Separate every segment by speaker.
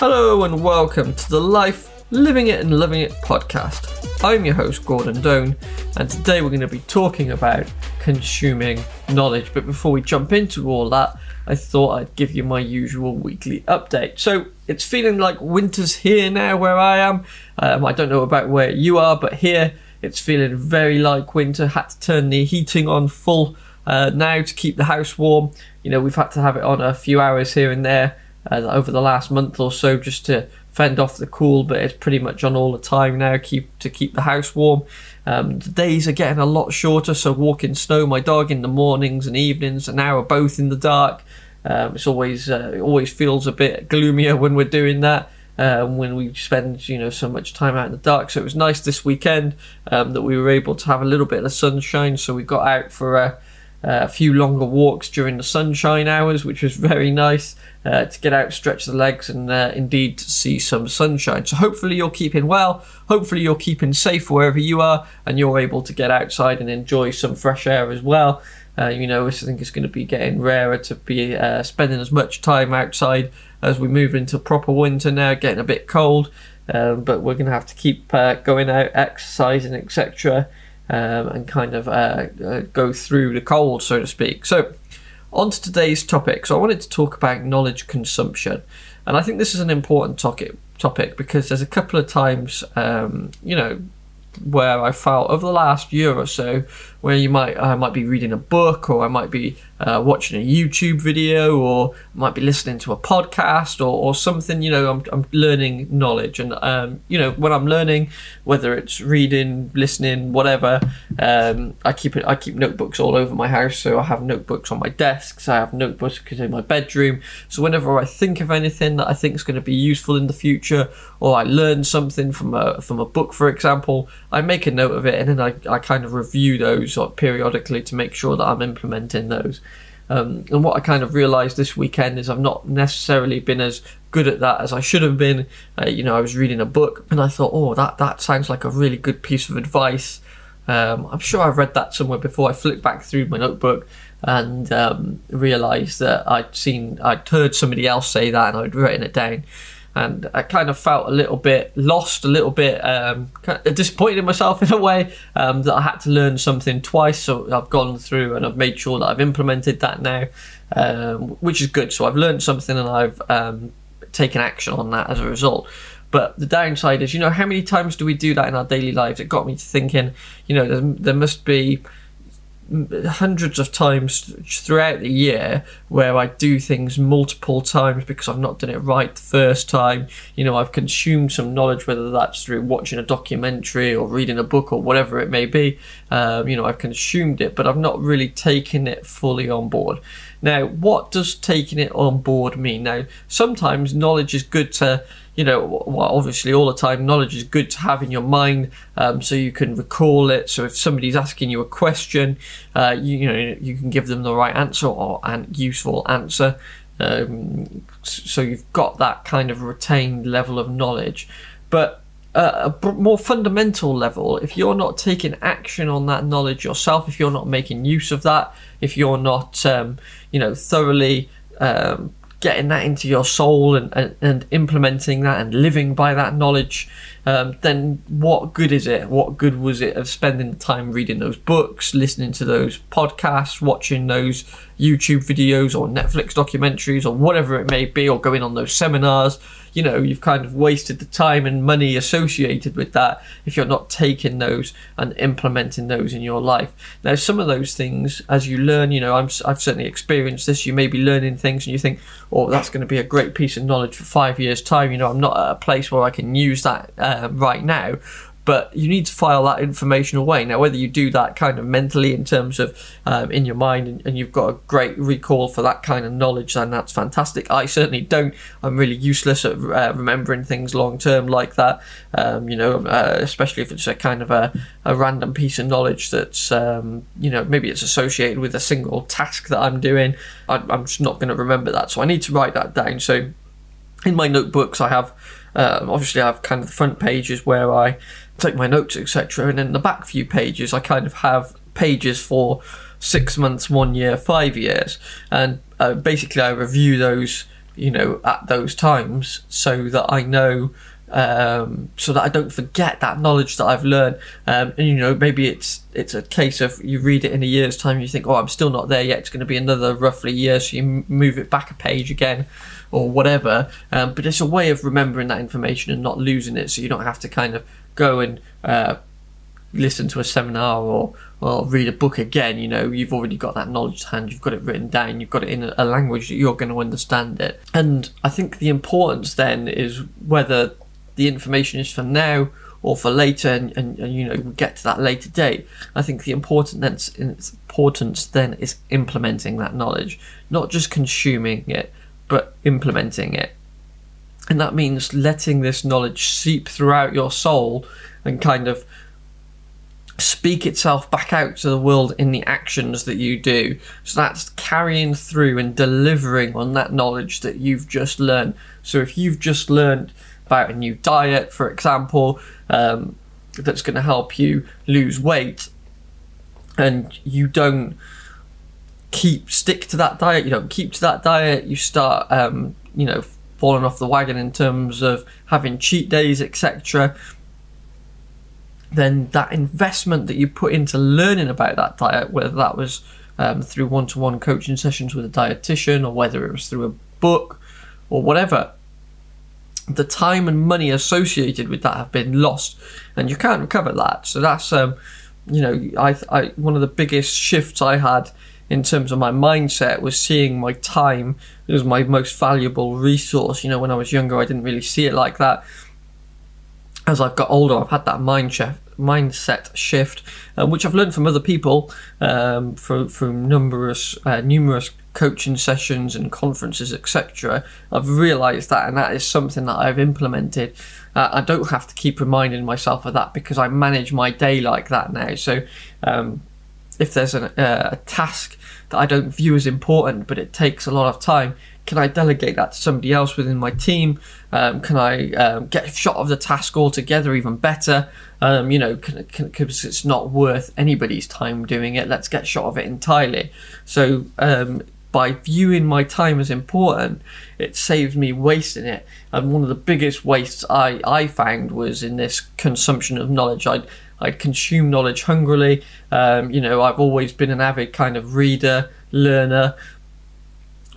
Speaker 1: Hello and welcome to the Life, Living It and Loving It podcast. I'm your host, Gordon Doan, and today we're going to be talking about consuming knowledge. But before we jump into all that, I thought I'd give you my usual weekly update. So it's feeling like winter's here now where I am. Um, I don't know about where you are, but here it's feeling very like winter. Had to turn the heating on full uh, now to keep the house warm. You know, we've had to have it on a few hours here and there uh, over the last month or so just to fend off the cool, but it's pretty much on all the time now keep to keep the house warm. Um, the days are getting a lot shorter, so walking snow, my dog in the mornings and evenings, an hour both in the dark. Um, it's always uh, it always feels a bit gloomier when we're doing that. Um, when we spend you know so much time out in the dark, so it was nice this weekend um, that we were able to have a little bit of sunshine. So we got out for a, a few longer walks during the sunshine hours, which was very nice uh, to get out, stretch the legs, and uh, indeed see some sunshine. So hopefully you're keeping well. Hopefully you're keeping safe wherever you are, and you're able to get outside and enjoy some fresh air as well. Uh, you know, I think it's going to be getting rarer to be uh, spending as much time outside as we move into proper winter now, getting a bit cold. Um, but we're going to have to keep uh, going out, exercising, etc., um, and kind of go through the cold, so to speak. So, on to today's topic. So, I wanted to talk about knowledge consumption, and I think this is an important topic topic because there's a couple of times, um, you know, where I felt over the last year or so, where you might I might be reading a book or I might be uh, watching a YouTube video or might be listening to a podcast or, or something. You know, I'm, I'm learning knowledge, and um, you know when I'm learning, whether it's reading, listening, whatever, um, I keep it. I keep notebooks all over my house, so I have notebooks on my desks. I have notebooks in my bedroom. So whenever I think of anything that I think is going to be useful in the future, or I learn something from a from a book, for example, I make a note of it, and then I, I kind of review those periodically to make sure that I'm implementing those. Um, and what I kind of realised this weekend is I've not necessarily been as good at that as I should have been. Uh, you know, I was reading a book and I thought, oh, that that sounds like a really good piece of advice. Um, I'm sure I've read that somewhere before. I flicked back through my notebook and um, realised that I'd seen, I'd heard somebody else say that and I'd written it down and I kind of felt a little bit lost, a little bit um, kind of disappointed in myself in a way um, that I had to learn something twice. So I've gone through and I've made sure that I've implemented that now, um, which is good. So I've learned something and I've um, taken action on that as a result. But the downside is, you know, how many times do we do that in our daily lives? It got me to thinking, you know, there, there must be hundreds of times throughout the year where I do things multiple times because I've not done it right the first time. You know, I've consumed some knowledge, whether that's through watching a documentary or reading a book or whatever it may be. Um, you know, I've consumed it, but I've not really taken it fully on board. Now, what does taking it on board mean? Now, sometimes knowledge is good to you know, well, obviously all the time, knowledge is good to have in your mind um, so you can recall it. So if somebody's asking you a question, uh, you, you, know, you can give them the right answer or an useful answer. Um, so you've got that kind of retained level of knowledge. But uh, a more fundamental level, if you're not taking action on that knowledge yourself, if you're not making use of that, if you're not, um, you know, thoroughly um, getting that into your soul and, and, and implementing that and living by that knowledge, um, then what good is it? What good was it of spending the time reading those books, listening to those podcasts, watching those YouTube videos or Netflix documentaries or whatever it may be, or going on those seminars? You know you've kind of wasted the time and money associated with that if you're not taking those and implementing those in your life. Now some of those things as you learn you know i have certainly experienced this. You may be learning things and you think oh that's going to be a great piece of knowledge for five years time. You know i'm not at a place where i can use that uh, right now but you need to file that information away. Now, whether you do that kind of mentally in terms of um, in your mind and, and, you've got a great recall for that kind of knowledge, then that's fantastic. I certainly don't. I'm really useless at uh, remembering things long term like that. Um, you know, uh, especially if it's a kind of a, a random piece of knowledge that's um, you know maybe it's associated with a single task that I'm doing. I, I'm just not going to remember that, so I need to write that down. So in my notebooks, I have. Uh, obviously, I have kind of the front pages where I take my notes, etc. And in the back few pages, I kind of have pages for six months, one year, five years, and uh, basically I review those you know, at those times so that I know um, so that I don't forget that knowledge that I've learned. Um, and you know, maybe it's it's a case of you read it in a year's time, and you think, oh, I'm still not there yet. It's going to be another roughly year, so you move it back a page again, or whatever. Um, but it's a way of remembering that information and not losing it, so you don't have to kind of go and uh, listen to a seminar or or read a book again. You know, you've already got that knowledge to hand. You've got it written down. You've got it in a language that you're going to understand it. And I think the importance then is whether the information is for now or for later and, and, and you know we get to that later date i think the important then, importance then is implementing that knowledge not just consuming it but implementing it and that means letting this knowledge seep throughout your soul and kind of speak itself back out to the world in the actions that you do. So that's carrying through and delivering on that knowledge that you've just learned. So if you've just learned about a new diet, for example, um, that's going to help you lose weight, and you don't keep stick to that diet, you don't keep to that diet, you start, um, you know, falling off the wagon in terms of having cheat days, etc. Then that investment that you put into learning about that diet, whether that was um, through one-to-one coaching sessions with a dietitian or whether it was through a book or whatever, the time and money associated with that have been lost, and you can't recover that. So that's um, you know, I, I one of the biggest shifts I had in terms of my mindset was seeing my time as my most valuable resource. You know, when I was younger, I didn't really see it like that. As I've got older, I've had that mind shift, mindset shift, uh, which I've learned from other people, um, from from numerous uh, numerous coaching sessions and conferences, etc. I've realised that, and that is something that I've implemented. Uh, I don't have to keep reminding myself of that because I manage my day like that now. So, um, if there's an, uh, a task that I don't view as important, but it takes a lot of time, can I delegate that to somebody else within my team? Um, can I um, get a shot of the task altogether even better? Um, you know, because it's not worth anybody's time doing it. Let's get shot of it entirely. So um, by viewing my time as important, it saves me wasting it. And one of the biggest wastes I, I found was in this consumption of knowledge. I'd, I'd consume knowledge hungrily. Um, you know, I've always been an avid kind of reader, learner,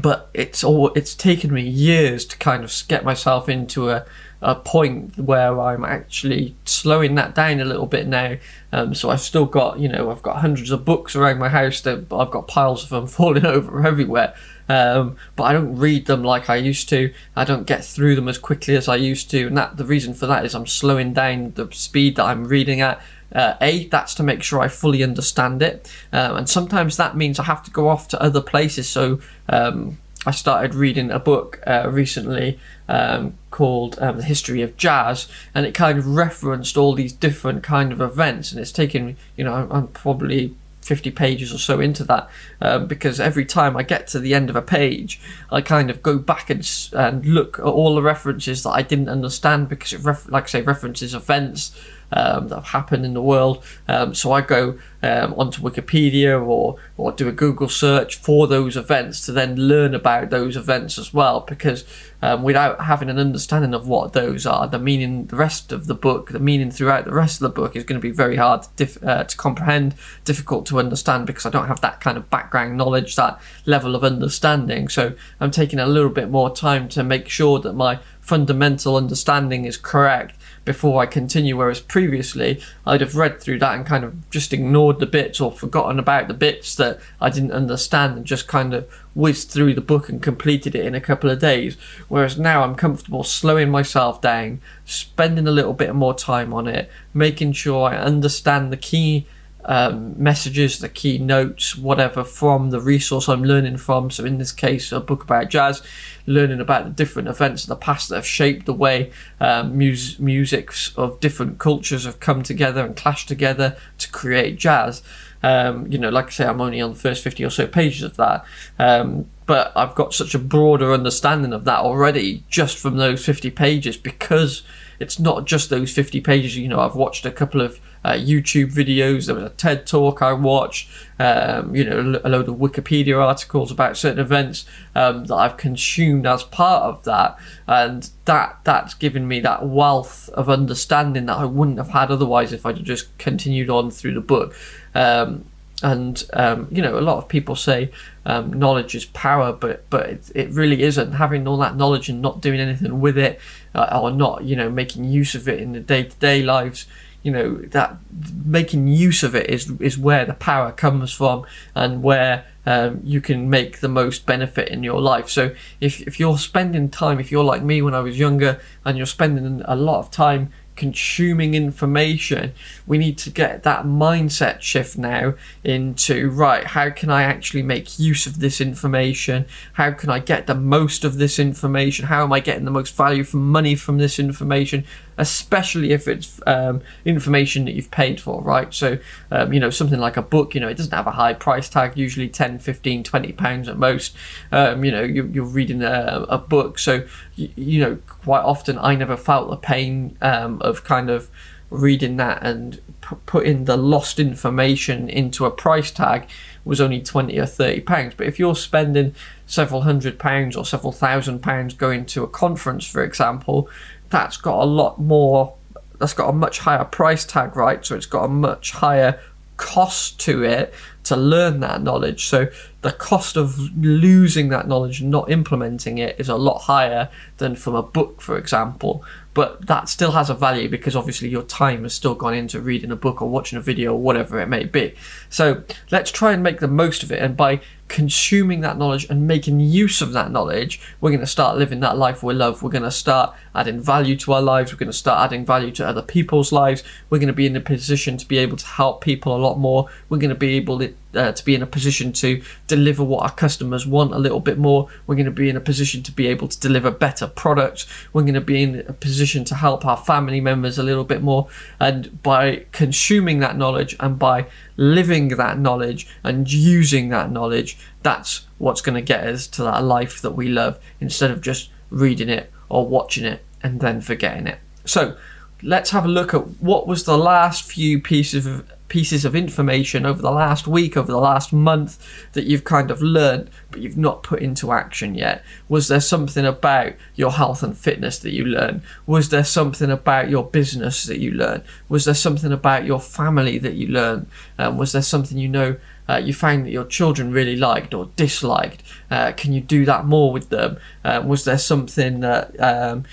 Speaker 1: but it's all it's taken me years to kind of get myself into a a point where I'm actually slowing that down a little bit now. Um, so I've still got, you know, I've got hundreds of books around my house that I've got piles of them falling over everywhere. Um, but I don't read them like I used to. I don't get through them as quickly as I used to, and that the reason for that is I'm slowing down the speed that I'm reading at. Uh, a, that's to make sure I fully understand it, um, and sometimes that means I have to go off to other places. So um, I started reading a book uh, recently um, called um, The History of Jazz, and it kind of referenced all these different kind of events. And it's taken, you know, I'm probably 50 pages or so into that um, because every time I get to the end of a page, I kind of go back and, and look at all the references that I didn't understand because it, ref- like I say, references events um, that have happened in the world. Um, so I go um, onto Wikipedia or or do a Google search for those events to then learn about those events as well. Because um, without having an understanding of what those are, the meaning, the rest of the book, the meaning throughout the rest of the book is going to be very hard to, dif- uh, to comprehend, difficult to understand because I don't have that kind of background knowledge, that level of understanding. So I'm taking a little bit more time to make sure that my fundamental understanding is correct before I continue. Whereas previously, I'd have read through that and kind of just ignored the bits or forgotten about the bits that I didn't understand and just kind of whizzed through the book and completed it in a couple of days. Whereas now I'm comfortable slowing myself down, spending a little bit more time on it, making sure I understand the key um, messages, the key notes, whatever from the resource I'm learning from. So, in this case, a book about jazz, learning about the different events of the past that have shaped the way um, mus- musics of different cultures have come together and clashed together to create jazz. Um, you know, like I say, I'm only on the first 50 or so pages of that. Um, but I've got such a broader understanding of that already just from those 50 pages because it's not just those 50 pages. You know, I've watched a couple of uh, YouTube videos. There was a TED talk I watched. Um, you know, a load of Wikipedia articles about certain events um, that I've consumed as part of that, and that that's given me that wealth of understanding that I wouldn't have had otherwise if I'd just continued on through the book. Um, and um, you know, a lot of people say um, knowledge is power, but but it, it, really isn't. Having all that knowledge and not doing anything with it, uh, or not you know making use of it in the day to day lives, you know that making use of it is is where the power comes from, and where um, you can make the most benefit in your life. So if if you're spending time, if you're like me when I was younger, and you're spending a lot of time consuming information, we need to get that mindset shift now into right, how can I actually make use of this information? How can I get the most of this information? How am I getting the most value for money from this information? Especially if it's um, information that you've paid for, right? So, um, you know, something like a book, you know, it doesn't have a high price tag, usually 10, 15, 20 pounds at most. Um, you know, you, are reading a, a, book. So, you, you, know, quite often I never felt the pain um, of kind of reading that and p- putting the lost information into a price tag was only 20 or 30 pounds but if you're spending several hundred pounds or several thousand pounds going to a conference for example that's got a lot more that's got a much higher price tag right so it's got a much higher cost to it to learn that knowledge. So the cost of losing that knowledge and not implementing it is a lot higher than from a book, for example. But that still has a value because obviously your time has still gone into reading a book or watching a video or whatever it may be. So let's try and make the most of it. And by consuming that knowledge and making use of that knowledge, we're going to start living that life we love. We're going to start adding value to our lives. We're going to start adding value to other people's lives. We're going to be in a position to be able to help people a lot more. We're going to be able to, uh, to be in a position to deliver what our customers want a little bit more. We're going to be in a position to be able to deliver better products. We're going to be in a position to help our family members a little bit more. And by consuming that knowledge and by living that knowledge and using that knowledge, that's what's going to get us to that life that we love instead of just reading it or watching it and then forgetting it. So let's have a look at what was the last few pieces of pieces of information over the last week, over the last month that you've kind of learned but you've not put into action yet? Was there something about your health and fitness that you learned? Was there something about your business that you learned? Was there something about your family that you learned? Um, was there something you know? Uh, you found that your children really liked or disliked? Uh, can you do that more with them? Uh, was there something that um,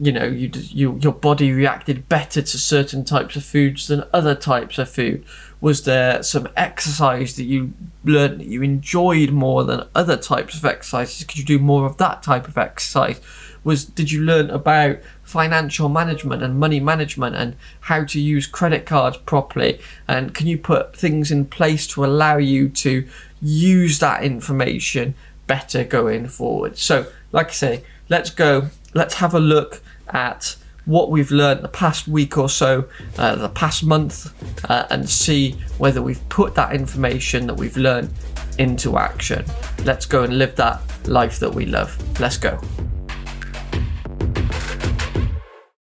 Speaker 1: you know you, you your body reacted better to certain types of foods than other types of food. Was there some exercise that you learned that you enjoyed more than other types of exercises? Could you do more of that type of exercise? Was did you learn about financial management and money management and how to use credit cards properly? And can you put things in place to allow you to use that information better going forward? So like i say let's go let's have a look at what we've learned the past week or so, uh, the past month, uh, and see whether we've put that information that we've learned into action. Let's go and live that life that we love. Let's go.